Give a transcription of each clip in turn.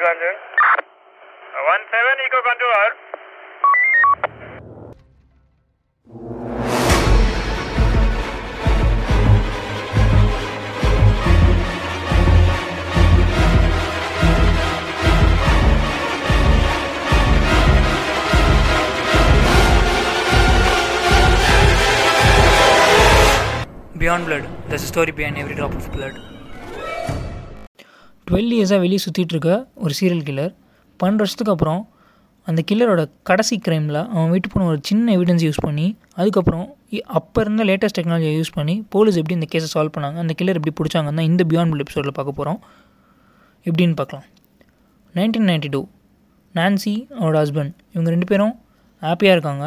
Uh, one seven Eco Controller. Beyond Blood, there's a story behind every drop of blood. Twelve இயர்ஸாக வெளியே சுற்றிட்டு இருக்க ஒரு serial killer பன்னெண்டு வருஷத்துக்கு அப்புறம் அந்த கில்லரோட கடைசி க்ரைமில் அவன் வீட்டு போன ஒரு சின்ன எவிடன்ஸ் யூஸ் பண்ணி அதுக்கப்புறம் அப்போ இருந்த லேட்டஸ்ட் டெக்னாலஜியை யூஸ் பண்ணி போலீஸ் எப்படி இந்த கேஸை சால்வ் பண்ணாங்க அந்த கில்லர் எப்படி பிடிச்சாங்கன்னு தான் இந்த பியாண்ட் பில் எபிசோடில் பார்க்க போகிறோம் எப்படின்னு பார்க்கலாம். நைன்டீன் நைன்டி டூ நான்சி அவரோட ஹஸ்பண்ட் இவங்க ரெண்டு பேரும் ஹாப்பியாக இருக்காங்க.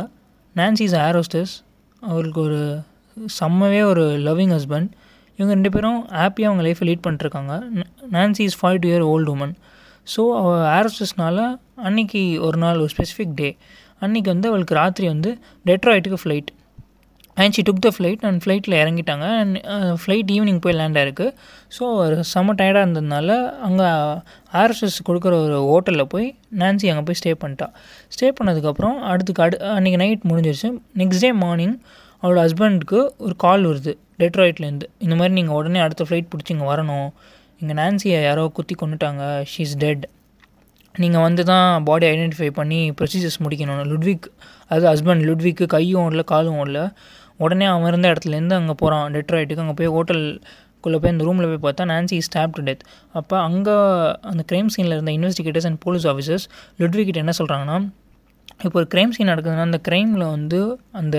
நான்சி இஸ் ஏரோஸ்டஸ் அவருக்கு ஒரு செம்மவே ஒரு லவ்விங் ஹஸ்பண்ட் இவங்க ரெண்டு பேரும் ஹாப்பியாக அவங்க லைஃப்பை லீட் பண்ணிட்டுருக்காங்க. Nancy is forty year old woman so அவள் ஏரோஸ்டஸ்னால அன்னைக்கு ஒரு நாள் ஒரு ஸ்பெசிஃபிக் டே அன்னைக்கு வந்து அவளுக்கு ராத்திரி வந்து டெட்ராய்ட்டுக்கு flight and she took the flight and ஃப்ளைட்டில் இறங்கிட்டாங்க. அண்ட் ஃப்ளைட் ஈவினிங் போய் லேண்ட் ஆயிருக்கு. ஸோ செம்ம டயர்டாக இருந்ததுனால அங்கே ஆர்எஸ்எஸ் கொடுக்குற ஒரு ஹோட்டலில் போய் நான்சி அங்கே போய் ஸ்டே பண்ணிட்டா. ஸ்டே பண்ணதுக்கப்புறம் அடுத்துக்கு அடு அன்றைக்கி நைட் முடிஞ்சிருச்சு. நெக்ஸ்ட் டே மார்னிங் அவளோட ஹஸ்பண்டுக்கு ஒரு கால் வருது டெட்ராய்ட்லேருந்து இந்த மாதிரி நீங்கள் உடனே அடுத்த ஃப்ளைட் பிடிச்சி இங்கே வரணும். இங்கே நான்சியை யாரோ குத்தி கொண்டுட்டாங்க ஷீ இஸ் டெட் நீங்கள் வந்து தான் பாடி ஐடென்டிஃபை பண்ணி ப்ரொசீஜர்ஸ் முடிக்கணும் லுட்விக் அது ஹஸ்பண்ட் லுட்விக்கு கையும் ஓடல காலும் ஓடல. உடனே அவன் இருந்த இடத்துலேருந்து அங்கே போகிறான் டெட்ராய்ட்டுக்கு அங்கே போய் ஹோட்டலுக்குள்ளே போய் அந்த ரூமில் போய் பார்த்தா நான்சி ஸ்டாப் டு டெத் அப்போ அங்கே அந்த க்ரைம் சீனில் இருந்த இன்வெஸ்டிகேட்டர்ஸ் அண்ட் போலீஸ் ஆஃபீஸர்ஸ் லுட்விக்கிட்ட என்ன சொல்கிறாங்கன்னா இப்போ ஒரு க்ரைம் சீன் நடக்குதுன்னா அந்த க்ரைமில் வந்து அந்த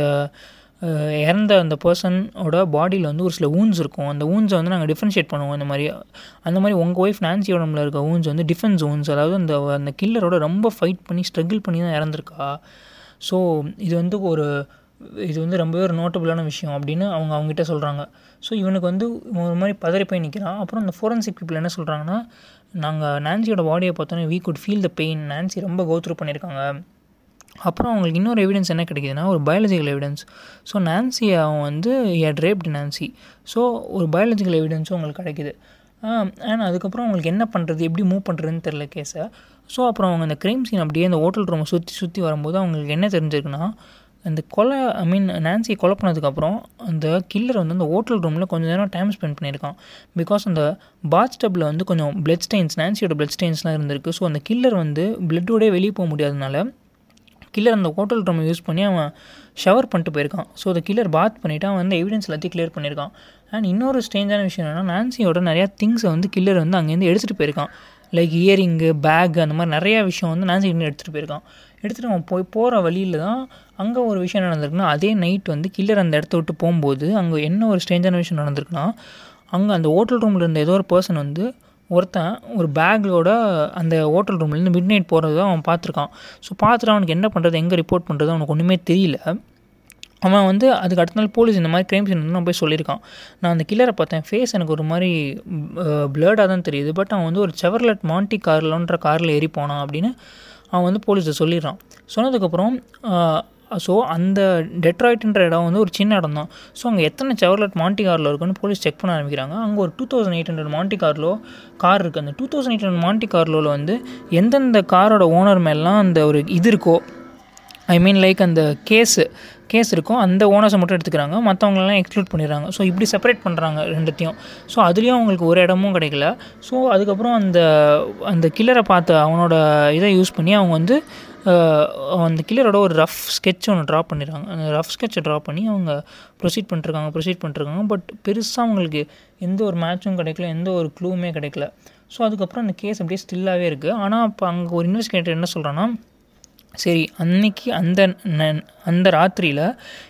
இறந்த அந்த பர்சனோட பாடியில் வந்து ஒரு சில ஊன்ஸ் இருக்கும். அந்த ஊன்ஸை வந்து நாங்கள் டிஃப்ரென்ஷியேட் பண்ணுவோம். அந்த மாதிரி அந்த மாதிரி உங்கள் ஒய்ஃப் நான்சி உடம்புல இருக்க ஊன்ஸ் வந்து டிஃபென்ஸ் ஊன்ஸ் அதாவது அந்த அந்த கில்லரோட ரொம்ப ஃபைட் பண்ணி ஸ்ட்ரகிள் பண்ணி தான் இறந்துருக்கா. ஸோ இது வந்து ஒரு இது வந்து ரொம்பவே ஒரு நோட்டபுளான விஷயம் அப்படின்னு அவங்க அவங்ககிட்ட சொல்கிறாங்க ஸோ இவனுக்கு வந்து ஒரு மாதிரி பதறி போய் நிற்கிறான் அப்புறம் அந்த ஃபோரன்சிக் பீப்புள் என்ன சொல்கிறாங்கன்னா நாங்கள் நான்சியோட பாடியை பார்த்தோன்னே we could feel the pain Nancy ரொம்ப கோத்ரூ பண்ணியிருக்காங்க. அப்புறம் அவங்களுக்கு இன்னொரு எவிடன்ஸ் என்ன கிடைக்குதுன்னா ஒரு பயாலஜிக்கல் எவிடன்ஸ் ஸோ நான்சி அவன் வந்து ஹேட் ரேப்ட் நான்சி ஸோ ஒரு பயாலஜிக்கல் எவிடன்ஸும் அவங்களுக்கு கிடைக்குது. அண்ட் அதுக்கப்புறம் அவங்களுக்கு என்ன பண்ணுறது எப்படி மூவ் பண்ணுறதுன்னு தெரில கேஸை ஸோ அப்புறம் அவங்க அந்த க்ரைம் சீன் அப்படியே அந்த ஹோட்டல் ரூமை சுற்றி சுற்றி வரும்போது அவங்களுக்கு என்ன தெரிஞ்சிருக்குன்னா அந்த கொலை ஐ மீன் நான்சியை கொலை பண்ணதுக்கப்புறம் அந்த கில்லர் வந்து அந்த ஹோட்டல் ரூமில் கொஞ்சம் நேரம் டைம் ஸ்பெண்ட் பண்ணியிருக்கான். பிகாஸ் அந்த பாத் ஸ்டப்பில் வந்து கொஞ்சம் பிளட் ஸ்டெயின்ஸ் நான்சியோட பிளட் ஸ்டெயின்ஸ்லாம் இருந்திருக்கு. ஸோ அந்த கில்லர் வந்து பிளட்டோடே வெளியே போக முடியாதனால கில்லர் அந்த ஹோட்டல் ரூமை யூஸ் பண்ணி அவன் ஷவர் பண்ணிட்டு போயிருக்கான். ஸோ அந்த கில்லர் பாத் பண்ணிவிட்டு அவன் வந்து எவிடன்ஸ் எல்லாத்தையும் கிளியர் பண்ணியிருக்கான். அண்ட் இன்னொரு ஸ்ட்ரேஞ்சான விஷயம் என்னென்னா நான்சியோட நிறையா திங்ஸை வந்து கில்லர் வந்து அங்கேருந்து எடுத்துகிட்டு போயிருக்கான். லைக் இயரிங்கு பேக் அந்த மாதிரி நிறையா விஷயம் வந்து நான்சி இன்னும் எடுத்துகிட்டு போயிருக்கான். எடுத்துகிட்டு அவன் போய் போகிற வழியில் தான் அங்கே ஒரு விஷயம் நடந்திருக்குன்னா அதே நைட் வந்து கில்லர் அந்த இடத்த விட்டு போகும்போது அங்கே என்ன ஒரு ஸ்ட்ரேஞ்சான விஷயம் நடந்திருக்குன்னா அங்கே அந்த ஹோட்டல் ரூமில் இருந்த ஏதோ ஒரு பர்சன் வந்து ஒருத்தன் ஒரு பேக்கோட அந்த ஹோட்டல் ரூம்லேருந்து மிட் நைட் போகிறத அவன் பார்த்துருக்கான். ஸோ பார்த்துட்டு அவனுக்கு என்ன பண்ணுறது எங்கே ரிப்போர்ட் பண்ணுறது அவனுக்கு ஒன்றுமே தெரியல. அவன் வந்து அதுக்கு அடுத்த நாள் போலீஸ் இந்த மாதிரி க்ரைம் சீன் வந்து நான் போய் சொல்லியிருக்கான். நான் அந்த கில்லரை பார்த்தேன். ஃபேஸ் எனக்கு ஒரு மாதிரி பிளர்டாக தான் தெரியுது. பட் அவன் வந்து ஒரு செவர்லெட் மாண்டி கார்லன்ற காரில் ஏறி போனான் அப்படின்னு அவன் வந்து போலீஸை சொல்லிடுறான். சொன்னதுக்கப்புறம் ஸோ அந்த டெட்ராய்ட்ன்ற இடம் வந்து ஒரு சின்ன இடம் தான் ஸோ அங்கே எத்தனை செவர்லெட் மாண்டி காரில் இருக்குன்னு போலீஸ் செக் பண்ண ஆரம்பிக்கிறாங்க. அங்கே ஒரு two thousand eight hundred Monte Carlo car இருக்குது அந்த two thousand eight hundred Monte கார்லோவில் வந்து எந்தெந்த காரோட ஓனர் மேலாம் அந்த ஒரு இது இருக்கோ ஐ மீன் லைக் அந்த கேஸு கேஸ் இருக்கும். அந்த ஓனர்ஸை மட்டும் எடுத்துக்கிறாங்க. மற்றவங்களெல்லாம் எக்ஸ்க்ளூட் பண்ணிடுறாங்க. ஸோ இப்படி செப்பரேட் பண்ணுறாங்க ரெண்டுத்தையும். ஸோ அதுலேயும் அவங்களுக்கு ஒரு இடமும் கிடைக்கல. ஸோ அதுக்கப்புறம் அந்த அந்த கில்லரை பார்த்து அவனோட இதை யூஸ் பண்ணி அவங்க வந்து அந்த கில்லரோட ஒரு ரஃப் ஸ்கெட்ச் ஒன்று ட்ரா பண்ணிடுறாங்க. அந்த ரஃப் ஸ்கெட்சை ட்ரா பண்ணி அவங்க ப்ரொசீட் பண்ணிருக்காங்க ப்ரொசீட் பண்ணிருக்காங்க பட் பெருசாக அவங்களுக்கு எந்த ஒரு மேட்சும் கிடைக்கல. எந்த ஒரு க்ளூவுமே கிடைக்கல. ஸோ அதுக்கப்புறம் அந்த கேஸ் அப்படியே ஸ்டில்லாகவே இருக்குது ஆனால் இப்போ அங்கே ஒரு இன்வெஸ்டிகேட்டர் என்ன சொல்கிறான்னா சரி அன்னைக்கு அந்த ந- அந்த ராத்திரியில்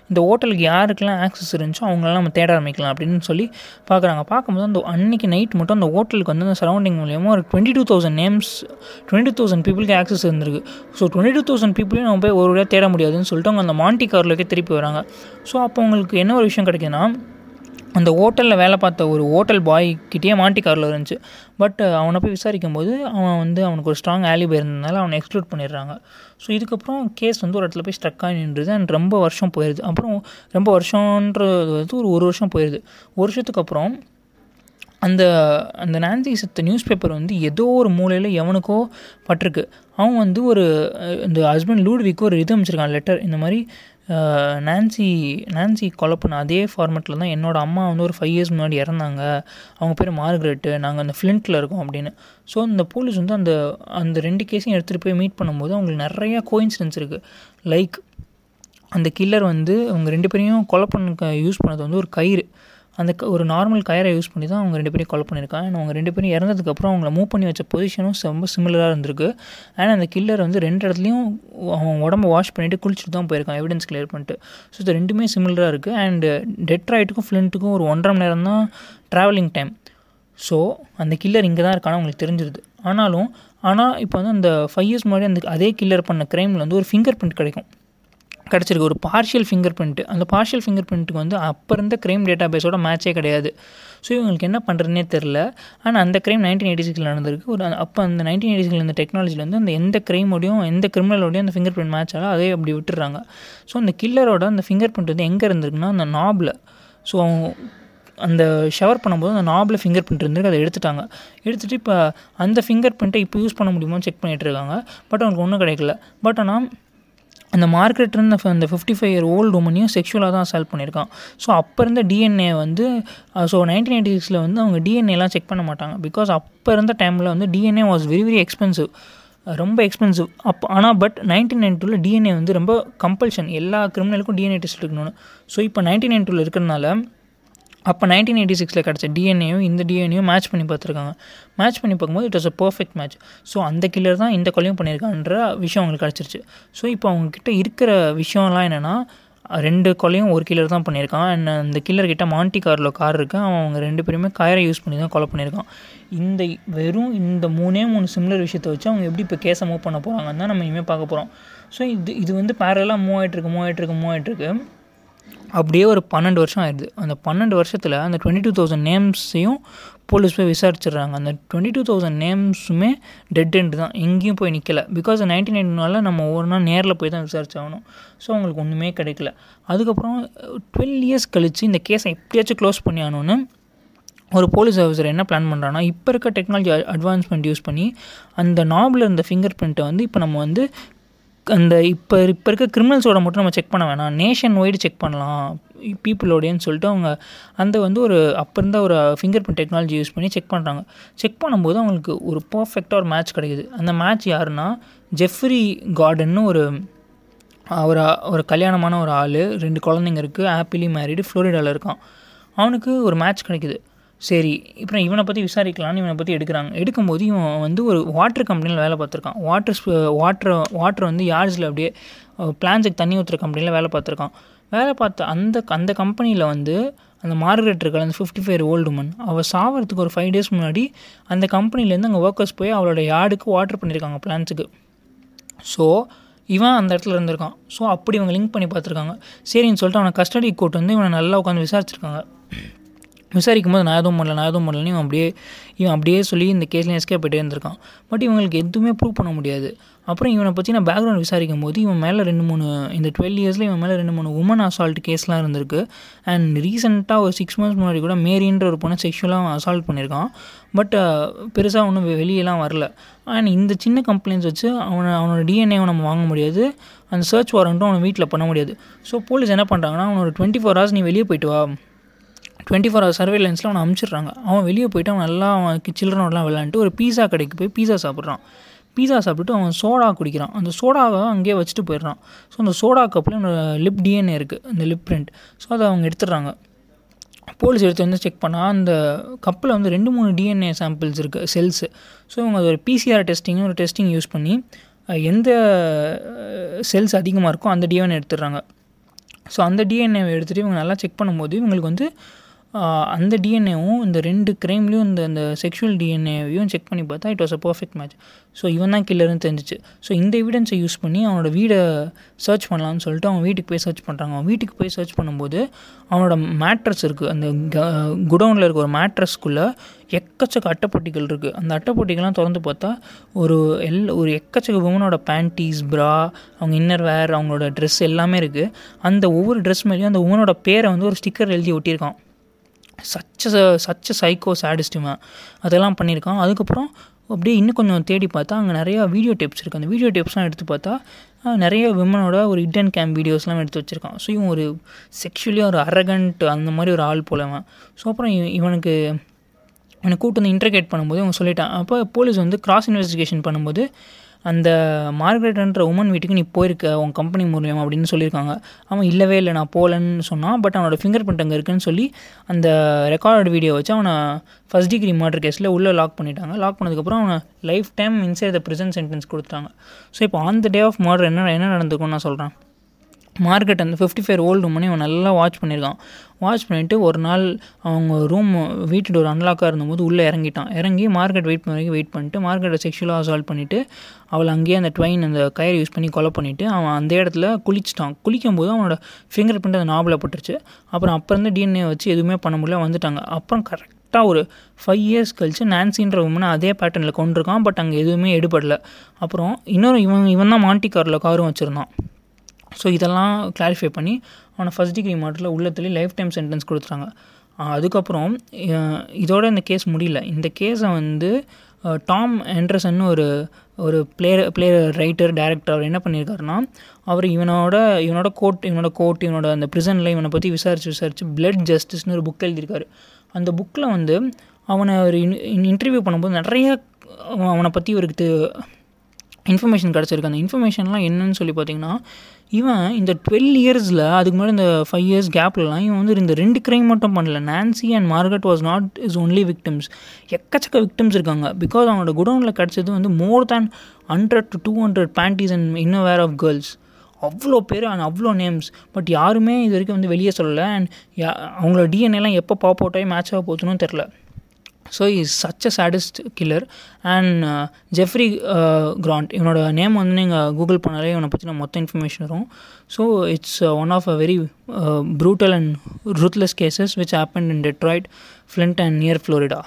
இந்த ஹோட்டலுக்கு யாருக்கெல்லாம் ஆக்சஸ் இருந்துச்சோ அவங்களெல்லாம் நம்ம தேட ஆரம்பிக்கலாம் அப்படின்னு சொல்லி பார்க்குறாங்க பார்க்கும்போது அந்த அன்னைக்கு நைட் மட்டும் அந்த ஹோட்டலுக்கு வந்து அந்த சரௌண்டிங் மூலியமாக ஒரு twenty two thousand names twenty thousand பீப்புளுக்கு ஆக்சஸ் இருந்திருக்கு. ஸோ டுவெண்ட்டி டூ தௌசண்ட் பீப்புளையும் நம்ம போய் ஒரு வழியாக தேட முடியாதுன்னு சொல்லிட்டு அவங்க அந்த மாண்டி கார்லக்கே திருப்பி வராங்க. ஸோ அப்போ அவங்களுக்கு என்ன ஒரு விஷயம் கிடைக்குதுன்னா அந்த ஹோட்டலில் வேலை பார்த்த ஒரு ஹோட்டல் பாய் கிட்டேயே மாண்டி காரில் இருந்துச்சு. பட் அவனை போய் விசாரிக்கும் போது அவன் வந்து அவனுக்கு ஒரு ஸ்ட்ராங் ஆலிபை இருந்ததுனால அவனை எக்ஸ்க்ளூட் பண்ணிடுறாங்க. ஸோ இதுக்கப்புறம் கேஸ் வந்து ஒரு இடத்துல போய் ஸ்ட்ரக் ஆகி நின்றுது. அண்ட் ரொம்ப வருஷம் போயிடுது அப்புறம் ரொம்ப வருஷன்றது வந்து ஒரு ஒரு வருஷம் போயிடுது வருஷத்துக்கு அப்புறம் அந்த அந்த நான்சி செத்த நியூஸ் பேப்பர் வந்து ஏதோ ஒரு மூலையில் எவனுக்கோ பட்டிருக்கு. அவன் வந்து ஒரு இந்த ஹஸ்பண்ட் லூட்விக்கு ஒரு இது அமைச்சிருக்கான் லெட்டர் இந்த மாதிரி நான்சி நான்சி கொலை பண்ண அதே ஃபார்மேட்டில் தான் என்னோட அம்மா வந்து ஒரு ஃபைவ் இயர்ஸ் முன்னாடி இறந்தாங்க. அவங்க பேர் மார்கரெட்டு நாங்கள் அந்த ஃப்ளிண்ட்டில் இருக்கோம் அப்படின்னு. ஸோ இந்த போலீஸ் வந்து அந்த அந்த ரெண்டு கேஸையும் எடுத்துகிட்டு போய் மீட் பண்ணும்போது அவங்களுக்கு நிறையா கோயின்சிடன்ஸ் இருக்குது லைக் அந்த கில்லர் வந்து அவங்க ரெண்டு பேரையும் கொலை பண்ண யூஸ் பண்ணது வந்து ஒரு கயிறு. அந்த க- ஒரு நார்மல் கயரை யூஸ் பண்ணி தான் அவங்க ரெண்டு பேரையும் கொலை பண்ணியிருக்காங்க. அண்ட் அவங்க ரெண்டு பேரும் இறந்ததுக்கப்புறம் அவங்கள மூவ் பண்ணி வச்ச பொசிஷனும் ரொம்ப சிமிலராக இருந்திருக்கு. அண்ட் அந்த கில்லர் வந்து ரெண்டு இடத்துலையும் அவன் உடம்ப வாஷ் பண்ணிவிட்டு குளிச்சுட்டு தான் போயிருக்கான் எவிடன்ஸ் கிளியர் பண்ணிட்டு. ஸோ இது ரெண்டுமே சிமிலராக இருக்குது அண்ட் டெட்ராய்ட்டுக்கும் ஃப்ளின்ட்டுக்கும் ஒரு ஒன்றரை மணி நேரம் தான் ட்ராவலிங் டைம் ஸோ அந்த கில்லர் இங்கே தான் இருக்கான்னு அவங்களுக்கு தெரிஞ்சிருது. ஆனாலும் ஆனால் இப்போ வந்து அந்த ஃபைவ் இயர்ஸ் முன்னாடி அந்த அதே கில்லர் பண்ண க்ரைமில் வந்து ஒரு ஃபிங்கர் பிரிண்ட் கிடைக்கும். கிடச்சிருக்கு. ஒரு பார்ஷியல் ஃபிங்கர் பிரிண்ட்டு அந்த பார்ஷியல் ஃபிங்கர் பிரிண்ட்டுக்கு வந்து அப்போ இருந்த க்ரைம் டேட்டா பேஸோட மேட்சே கிடையாது. ஸோ இவங்களுக்கு என்ன பண்ணுறதுனே தெரில ஆனால் அந்த க்ரைம் நைன்டீன் எயிட்டி சிக்ஸில் நடந்திருக்கு. ஒரு அப்போ அந்த நைன்டீன் எயிட்டி சிக்ஸில் இந்த டெக்னாலஜியில் வந்து அந்த எந்த க்ரைமோடையும் எந்த கிரிமினலோடையும் அந்த ஃபிங்கர் பிரிண்ட் மேட்ச் ஆகல. அதே அப்படி விட்டுறாங்க. ஸோ அந்த கில்லரோட அந்த ஃபிங்கர் பிரிண்ட் வந்து எங்கே இருந்திருக்குன்னா அந்த நாபில் ஸோ அந்த ஷவர் பண்ணும்போது அந்த நாபில் ஃபிங்கர் பிரிண்ட் இருந்திருக்கு. அதை எடுத்துட்டாங்க. எடுத்துகிட்டு இப்போ அந்த ஃபிங்கர் பிரிண்ட்டை இப்போ யூஸ் பண்ண முடியுமான்னு செக் பண்ணிகிட்டு இருக்காங்க. பட் அவங்களுக்கு ஒன்றும் கிடைக்கல. பட் ஆனால் அந்த மார்க்கெட் இருந்த அந்த ஃபிஃப்டி ஃபைவ் இயர் ஓல்டு உமனையும் செக்ஷுவலாக தான் அசால்ட் பண்ணியிருக்கான். ஸோ அப்போ இருந்த டிஎன்ஏ வந்து ஸோ நைன்டீன் எயிட்டி சிக்ஸில் வந்து அவங்க டிஎன்ஏலாம் செக் பண்ண மாட்டாங்க. பிகாஸ் அப்போ இருந்த டைமில் வந்து DNA was very very expensive ரொம்ப எக்ஸ்பென்சிவ் அப்போ ஆனால் பட் நைன்டீன் நைன் டூவில் டிஎன்ஏ வந்து ரொம்ப கம்பல்ஷன் எல்லா கிரிமினலுக்கும் டிஎன்ஏ டெஸ்ட் எடுக்கணும்னு. ஸோ இப்போ நைன்டீன் நைன் டூவில் இருக்கிறதுனால அப்போ நைன்டீன் எயிட்டி சிக்ஸில் கிடச்ச டிஎன்ஏயும் இந்த டிஎன்ஏயும் மேட்ச் பண்ணி பார்த்துருக்காங்க. மேட்ச் பண்ணி பார்க்கும்போது it was a perfect match so அந்த கில்லர் தான் இந்த கொலையும் பண்ணியிருக்கான்ற விஷயம் அவங்களுக்கு கிடச்சிருச்சு. ஸோ இப்போ அவங்கக்கிட்ட இருக்கிற விஷயம்லாம் என்னென்னா ரெண்டு கொலையும் ஒரு கில்லர் தான் பண்ணியிருக்கான். அண்ட் அந்த கில்லர்கிட்ட மாண்டி காரில் கார் இருக்கு. அவன் அவங்க ரெண்டு பேருமே கயரை யூஸ் பண்ணி தான் கொலை பண்ணியிருக்கான். இந்த வெறும் இந்த மூணே மூணு சிம்லர் விஷயத்தை வச்சு அவங்க எப்படி இப்போ கேஸை மூவ் பண்ண போகிறாங்கன்னு தான் நம்ம இனிமேல் பார்க்க போகிறோம் ஸோ இது இது வந்து பேரலாக மூவ் ஆகிட்டுருக்கு மூவ் ஆகிட்டுருக்கு மூவ் ஆகிட்டுருக்கு அப்படியே ஒரு பன்னெண்டு வருஷம் ஆயிடுது. அந்த பன்னெண்டு வருஷத்தில் அந்த டுவெண்ட்டி டூ தௌசண்ட் நேம்ஸையும் போலீஸ் போய் விசாரிச்சிடுறாங்க. அந்த டுவெண்ட்டி டூ தௌசண்ட் நேம்ஸுமே டெட் எண்டு தான். எங்கேயும் போய் நிற்கல பிகாஸ் நைன்டீன் நைன்டினால நம்ம ஒவ்வொரு நாள் நேரில் போய் தான் விசாரிச்சாகணும். ஸோ அவங்களுக்கு ஒன்றுமே கிடைக்கல. அதுக்கப்புறம் டுவெல் இயர்ஸ் கழித்து இந்த கேஸை எப்படியாச்சும் க்ளோஸ் பண்ணி ஆனோன்னு ஒரு போலீஸ் ஆஃபீஸர் என்ன பிளான் பண்ணுறான்னா இப்போ இருக்க டெக்னாலஜி அட்வான்ஸ்மெண்ட் யூஸ் பண்ணி அந்த நாபில் இருந்த ஃபிங்கர் பிரிண்ட்டை வந்து இப்போ நம்ம வந்து அந்த இப்போ இப்போ இருக்க கிரிமினல்ஸோட மட்டும் நம்ம செக் பண்ண வேணாம். நேஷன் வைடு செக் பண்ணலாம். பீப்புளோடையன்னு சொல்லிட்டு அவங்க அந்த வந்து ஒரு அப்போ இருந்த ஒரு ஃபிங்கர் பிரிண்ட் டெக்னாலஜி யூஸ் பண்ணி செக் பண்ணுறாங்க செக் பண்ணும்போது அவங்களுக்கு ஒரு பர்ஃபெக்டாக ஒரு மேட்ச் கிடைக்குது. அந்த மேட்ச் யாருன்னா ஜெஃப்ரி கார்டன்னு ஒரு அவர் ஒரு கல்யாணமான ஒரு ஆள் ரெண்டு குழந்தைங்க இருக்குது ஆப்பிளி மேரிடு ஃப்ளோரிடாவில் இருக்கான். அவனுக்கு ஒரு மேட்ச் கிடைக்குது. சரி இப்போ இவனை பற்றி விசாரிக்கலாம்னு இவனை பற்றி எடுக்கிறாங்க. எடுக்கும்போது இவன் வந்து ஒரு வாட்டர் கம்பெனியில் வேலை பார்த்துருக்கான். வாட்டர் வாட்டர் வாட்டர் வந்து யார்ஸில் அப்படியே பிளான்ஸுக்கு தண்ணி ஊற்றுற கம்பெனியில் வேலை பார்த்துருக்கான். வேலை பார்த்த அந்த அந்த கம்பெனியில் வந்து அந்த மார்கரெட் இருக்கல அந்த ஃபிஃப்டி ஃபைவ் ஓல்டு உமன் அவள் சாவறதுக்கு ஒரு ஃபைவ் டேஸ் முன்னாடி அந்த கம்பெனிலேருந்து அங்கே ஒர்க்கர்ஸ் போய் அவளோட யார்டுக்கு வாட்டர் பண்ணியிருக்காங்க பிளான்ஸுக்கு ஸோ இவன் அந்த இடத்துல இருந்திருக்கான். ஸோ அப்படி இவங்க லிங்க் பண்ணி பார்த்துருக்காங்க. சரின்னு சொல்லிட்டு அவனை கஸ்டடி கோர்ட் வந்து இவனை நல்லா உட்காந்து விசாரிச்சிருக்காங்க. விசாரிக்கும் போது நான் எதுவும் பண்ணல நான் எதுவும் பண்ணலன்னு இவன் அப்படியே இவன் அப்படியே சொல்லி இந்த கேஸ்லேயும் எஸ்கேப் போயிட்டே இருந்திருக்கான். பட் இவங்களுக்கு எதுவுமே ப்ரூவ் பண்ண முடியாது. அப்புறம் இவனை பற்றி நான் பேக்ரவுண்ட் விசாரிக்கும் போது இவன் மேலே ரெண்டு மூணு இந்த டுவெல் இயர்ஸில் இவன் மேலே ரெண்டு மூணு உமன் அசால்ட் கேஸ்லாம் இருந்திருக்கு. அண்ட் ரீசெண்டாக ஒரு சிக்ஸ் மந்த்ஸ் முன்னாடி கூட மேரின்ற ஒரு பொண்ணை செக்ஷுவலாக அசால்ட் பண்ணியிருக்கான். பட் uh, பெருசாக ஒன்றும் வெளியெல்லாம் வரல. அண்ட் இந்த சின்ன கம்ப்ளைண்ட்ஸ் வச்சு அவனை அவனோட டிஎன்ஏவை நம்ம வாங்க முடியாது. அந்த சர்ச் வாரண்ட்டும் அவனை வீட்டில் பண்ண முடியாது. ஸோ போலீஸ் என்ன பண்ணுறாங்கன்னா அவனோட டுவெண்ட்டி ஃபோர் ஹவர்ஸ் நீ வெளியே போயிட்டு வா. டுவெண்ட்டி ஃபோர் ஹவர் சர்வேலன்ஸில் அவனை அமுச்சிடுறாங்க. அவன் வெளியே போயிட்டு அவன் நல்லா அவனுக்கு சில்ட்ரனோடலாம் விளாண்டுட்டு ஒரு பீஸா கடைக்கு போய் பீஸா சாப்பிட்றான். பீஸா சாப்பிட்டுட்டு அவன் சோடா குடிக்கிறான். அந்த சோடாவை அங்கேயே வச்சுட்டு போயிடுறான். ஸோ அந்த சோடா கப்பில் லிப் டிஎன்ஏ இருக்குது அந்த லிப் பிரிண்ட். ஸோ அதை அவங்க எடுத்துடுறாங்க. போலீஸ் எடுத்து வந்து செக் பண்ணால் அந்த கப்பில் வந்து ரெண்டு மூணு டிஎன்ஏ சாம்பிள்ஸ் இருக்குது செல்ஸு ஸோ இவங்க அது ஒரு பிசிஆர் டெஸ்டிங்னு ஒரு டெஸ்டிங் யூஸ் பண்ணி எந்த செல்ஸ் அதிகமாக இருக்கோ அந்த டிஎன்ஏ எடுத்துடுறாங்க. ஸோ அந்த டிஎன்ஏவை எடுத்துகிட்டு இவங்க நல்லா செக் பண்ணும்போது இவங்களுக்கு வந்து அந்த டிஎன்ஏவும் இந்த ரெண்டு க்ரைம்லேயும் இந்த அந்த செக்ஷுவல் டிஎன்ஏவையும் செக் பண்ணி பார்த்தா it was a perfect match so இவன் தான் கில்லர்னு தெரிஞ்சிச்சு. ஸோ இந்த எவிடன்ஸை யூஸ் பண்ணி அவனோட வீடை சர்ச் பண்ணலாம்னு சொல்லிட்டு அவன் வீட்டுக்கு போய் சர்ச் பண்ணுறாங்க அவன் வீட்டுக்கு போய் சர்ச் பண்ணும்போது அவனோட மேட்ரஸ் இருக்குது அந்த குடவுனில் இருக்க ஒரு மேட்ரஸ்க்குள்ளே எக்கச்சக்க அட்டைப்பொட்டிகள் இருக்குது அந்த அட்டைப்பொட்டிகள்லாம் திறந்து பார்த்தா ஒரு எல் ஒரு எக்கச்சக்க உமனோட பேண்டீஸ் ப்ரா அவங்க இன்னர் வேர் அவங்களோட ட்ரெஸ் எல்லாமே இருக்குது அந்த ஒவ்வொரு ட்ரெஸ் மேலேயும் அந்த உமனோட பேரை வந்து ஒரு ஸ்டிக்கர் எழுதி ஒட்டியிருக்கான். சச்ச சச்ச சைக்கோ சேடிஸ்ட்டுமே அதெல்லாம் பண்ணியிருக்கான். அதுக்கப்புறம் அப்படியே இன்னும் கொஞ்சம் தேடி பார்த்தா அங்கே நிறையா வீடியோ டேப்ஸ் இருக்குது அந்த வீடியோ டேப்ஸ்லாம் எடுத்து பார்த்தா நிறைய விமனோட ஒரு இடன் கேம் வீடியோஸ்லாம் எடுத்து வச்சுருக்கான். ஸோ இவன் ஒரு செக்ஷுவலியாக ஒரு அரகண்ட் அந்த மாதிரி ஒரு ஆள் போலவன் ஸோ அப்புறம் இவனுக்கு என்னை கூட்டு வந்து இன்டர்கேட் பண்ணும்போது அவங்க சொல்லிட்டான். அப்போ போலீஸ் வந்து கிராஸ் இன்வெஸ்டிகேஷன் பண்ணும்போது அந்த மார்கரெட்ன்ற உமன் வீட்டுக்கு நீ போயிருக்க உன் கம்பெனி மூலியம் அப்படின்னு சொல்லியிருக்காங்க. அவன் இல்லவே இல்லை நான் போகலன்னு சொன்னான். பட் அவனோட ஃபிங்கர் பிரிண்ட் அங்கே இருக்குன்னு சொல்லி அந்த ரெக்கார்டு வீடியோ வச்சு அவனை ஃபஸ்ட் டிகிரி மர்டர் கேஸில் உள்ளே லாக் பண்ணிட்டாங்க. லாக் பண்ணதுக்கப்புறம் அவனை life time inside the prison sentence கொடுத்துட்டாங்க. ஸோ இப்போ on the day of murder என்ன என்ன நடந்திருக்கும்னு நான் சொல்கிறேன் மார்க்கெட் அந்த ஃபிஃப்டி ஃபைவ் ஓல்டு மணி அவன் நல்லா வாட்ச் பண்ணியிருக்கான். வாட்ச் பண்ணிவிட்டு ஒரு நாள் அவங்க ரூம் வீட்டு டோர் அன்லாக்காக இருந்தபோது உள்ளே இறங்கிட்டான். இறங்கி மார்க்கெட் வெயிட் பண்ண வரைக்கும் வெயிட் பண்ணிட்டு மார்க்கெட்டை செக்ஷுவலாக அசால்ட் பண்ணிவிட்டு அவளை அங்கேயே அந்த ட்வைன் அந்த கயிறு யூஸ் பண்ணி கொலை பண்ணிவிட்டு அவன் அந்த இடத்துல குளிச்சிட்டான். குளிக்கும் போது அவனோட ஃபிங்கர் பிரிண்ட் அந்த நாபில் பட்டுருச்சு. அப்புறம் அப்போ இருந்து டிஎன்ஏ வச்சு எதுவுமே பண்ண முடியல வந்துட்டாங்க. அப்புறம் கரெக்டாக ஒரு ஃபைவ் இயர்ஸ் கழிச்சு நான்சின்ற உமனை அதே பேட்டர்னில் கொண்டிருக்கான் பட் அங்கே எதுவுமே எடுபடல. அப்புறம் இன்னொரு இவன் இவன் தான் மாண்டி காரில் காரும் வச்சுருந்தான். ஸோ இதெல்லாம் கிளாரிஃபை பண்ணி அவனை ஃபஸ்ட் டிகிரி மாடலில் உள்ளத்துலேயே லைஃப் டைம் சென்டென்ஸ் கொடுத்துட்டாங்க. அதுக்கப்புறம் இதோட இந்த கேஸ் முடியல. இந்த கேஸை வந்து டாம் ஆண்டர்சன் ஒரு ஒரு பிளேயர் பிளேயர் ரைட்டர் டேரக்டர் அவர் என்ன பண்ணியிருக்காருன்னா அவர் இவனோட இவனோட கோர்ட் இவனோட கோர்ட் இவனோட அந்த ப்ரிசனில் இவனை பற்றி விசாரித்து விசாரித்து பிளட் ஜஸ்டிஸ்னு ஒரு புக் எழுதியிருக்காரு. அந்த புக்கில் வந்து அவனை ஒரு இன்டர்வியூ பண்ணும்போது நிறைய அவனை பற்றி இவருக்கு இன்ஃபர்மேஷன் கிடச்சிருக்கு. அந்த இன்ஃபர்மேஷன்லாம் என்னன்னு சொல்லி பார்த்தீங்கன்னா இவன் இந்த டுவெல் இயர்ஸில் அதுக்கு முன்னாடி இந்த ஃபைவ் இயர்ஸ் கேப்லலாம் இவன் வந்து இந்த ரெண்டு கிரைம் மட்டும் பண்ணல. Nancy and Margaret was not is only victims எக்கச்சக்க விக்டிம்ஸ் இருக்காங்க. பிகாஸ் அவனோட குடவுனில் கிடச்சது வந்து more than hundred to two hundred panties and இன்னும் வேர் ஆஃப் கேர்ள்ஸ் அவ்வளோ பேர் அண்ட் அவ்வளோ நேம்ஸ் பட் யாருமே இது வரைக்கும் வந்து வெளியே சொல்லலை. அண்ட் அவங்களோட டிஎன்ஏலாம் எப்போ பாப் அவுட் ஆகி மேட்ச் ஆக போச்சுன்னு தெரில so is such a saddest killer and Jeffrey Grant இவனோட நேம் வந்து நீங்கள் கூகுள் பண்ணாலே இவனை பற்றின மொத்த இன்ஃபர்மேஷன் வரும். So it's one of a very brutal and ruthless cases which happen in Detroit Flint and near Florida